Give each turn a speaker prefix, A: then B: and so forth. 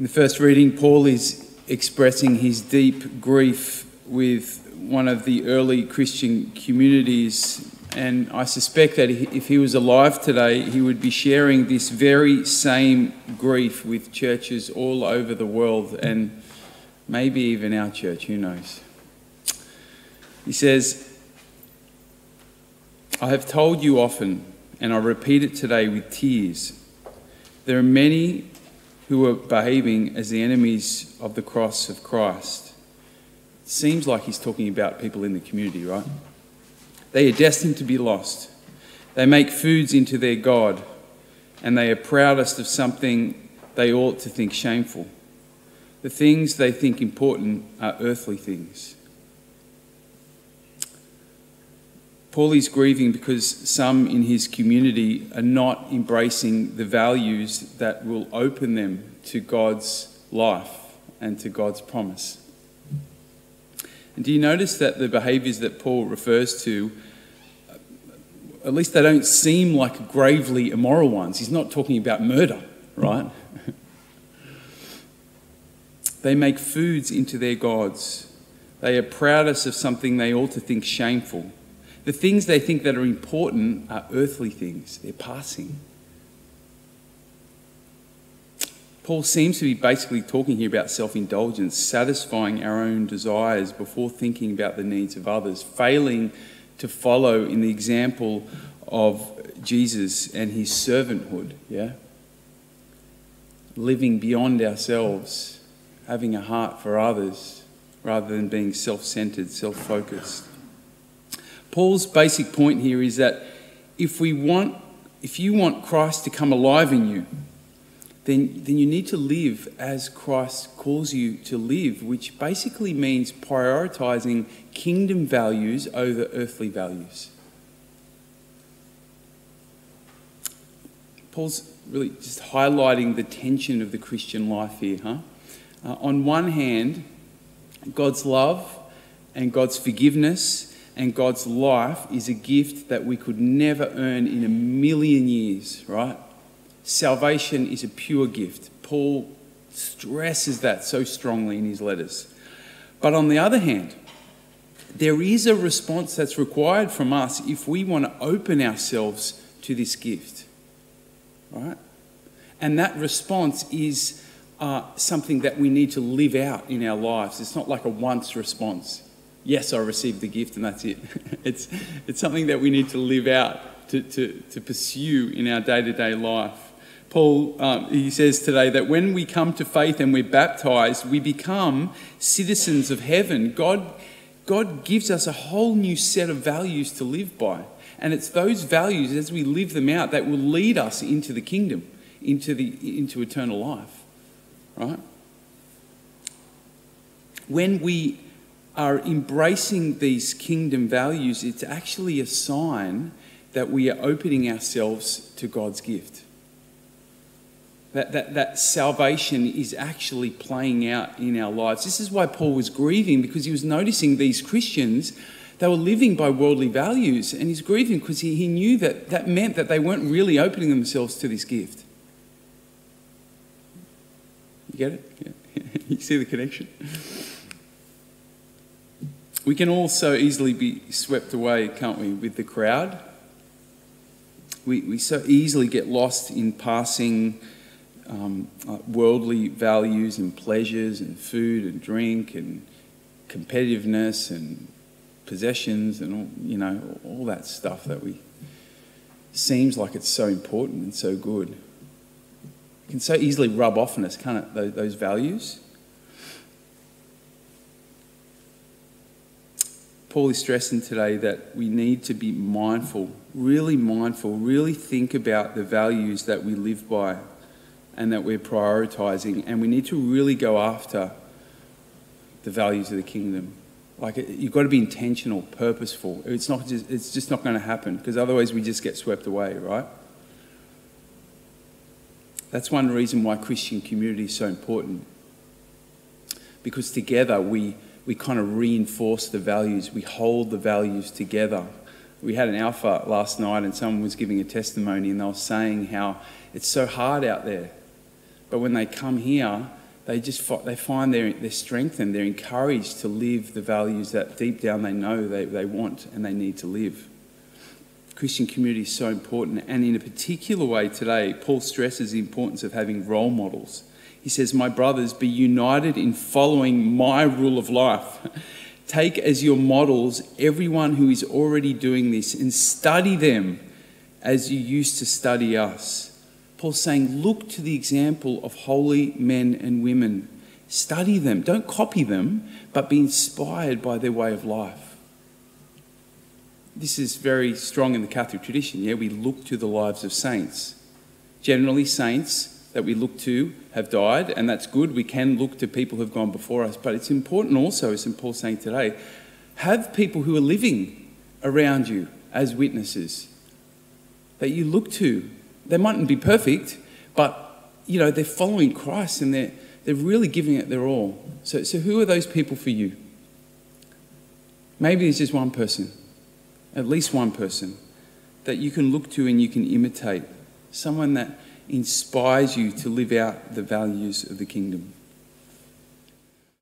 A: In the first reading, Paul is expressing his deep grief with one of the early Christian communities. And I suspect that if he was alive today, he would be sharing this very same grief with churches all over the world and maybe even our church, who knows. He says, I have told you often, and I repeat it today with tears. There are many who are behaving as the enemies of the cross of Christ. It seems like he's talking about people in the community, right? They are destined to be lost. They make foods into their God, and they are proudest of something they ought to think shameful. The things they think important are earthly things. Paul is grieving because some in his community are not embracing the values that will open them to God's life and to God's promise. And do you notice that the behaviors that Paul refers to, at least they don't seem like gravely immoral ones? He's not talking about murder, right? they make foods into their gods. They are proudest of something they ought to think shameful. The things they think that are important are earthly things, they're passing. Paul seems to be basically talking here about self indulgence, satisfying our own desires before thinking about the needs of others, failing to follow in the example of Jesus and his servanthood, yeah? Living beyond ourselves, having a heart for others rather than being self centered, self focused. Paul's basic point here is that if we want, if you want Christ to come alive in you, then, then you need to live as Christ calls you to live, which basically means prioritizing kingdom values over earthly values. Paul's really just highlighting the tension of the Christian life here, huh? Uh, on one hand, God's love and God's forgiveness and God's life is a gift that we could never earn in a million years, right? Salvation is a pure gift. Paul stresses that so strongly in his letters. But on the other hand, there is a response that's required from us if we want to open ourselves to this gift, right? And that response is uh, something that we need to live out in our lives. It's not like a once response yes, I received the gift and that's it. it's, it's something that we need to live out, to, to, to pursue in our day to day life. Paul, um, he says today that when we come to faith and we're baptized, we become citizens of heaven. God, God gives us a whole new set of values to live by. And it's those values, as we live them out, that will lead us into the kingdom, into, the, into eternal life. Right? When we are embracing these kingdom values, it's actually a sign that we are opening ourselves to God's gift. That, that, that salvation is actually playing out in our lives. This is why Paul was grieving because he was noticing these Christians, they were living by worldly values, and he's grieving because he, he knew that that meant that they weren't really opening themselves to this gift. You get it? Yeah. you see the connection? We can all so easily be swept away, can't we, with the crowd? We, we so easily get lost in passing um, uh, worldly values and pleasures and food and drink and competitiveness and possessions and all, you know, all that stuff that we seems like it's so important and so good. It can so easily rub off on us, can't it, those, those values? Paul is stressing today that we need to be mindful, really mindful, really think about the values that we live by and that we're prioritizing. And we need to really go after the values of the kingdom. Like you've got to be intentional, purposeful. It's not just, it's just not going to happen because otherwise we just get swept away, right? That's one reason why Christian community is so important. Because together we we kind of reinforce the values, we hold the values together. We had an alpha last night, and someone was giving a testimony, and they were saying how it's so hard out there. But when they come here, they just they find their, their strength and they're encouraged to live the values that deep down they know they, they want and they need to live. Christian community is so important, and in a particular way today, Paul stresses the importance of having role models. He says, My brothers, be united in following my rule of life. Take as your models everyone who is already doing this and study them as you used to study us. Paul's saying, look to the example of holy men and women. Study them. Don't copy them, but be inspired by their way of life. This is very strong in the Catholic tradition. Yeah, we look to the lives of saints. Generally, saints that we look to have died, and that's good. We can look to people who have gone before us, but it's important also, as St. Paul's saying today, have people who are living around you as witnesses that you look to. They mightn't be perfect, but you know they're following Christ and they're they're really giving it their all. So, so who are those people for you? Maybe it's just one person, at least one person that you can look to and you can imitate. Someone that inspires you to live out the values of the kingdom.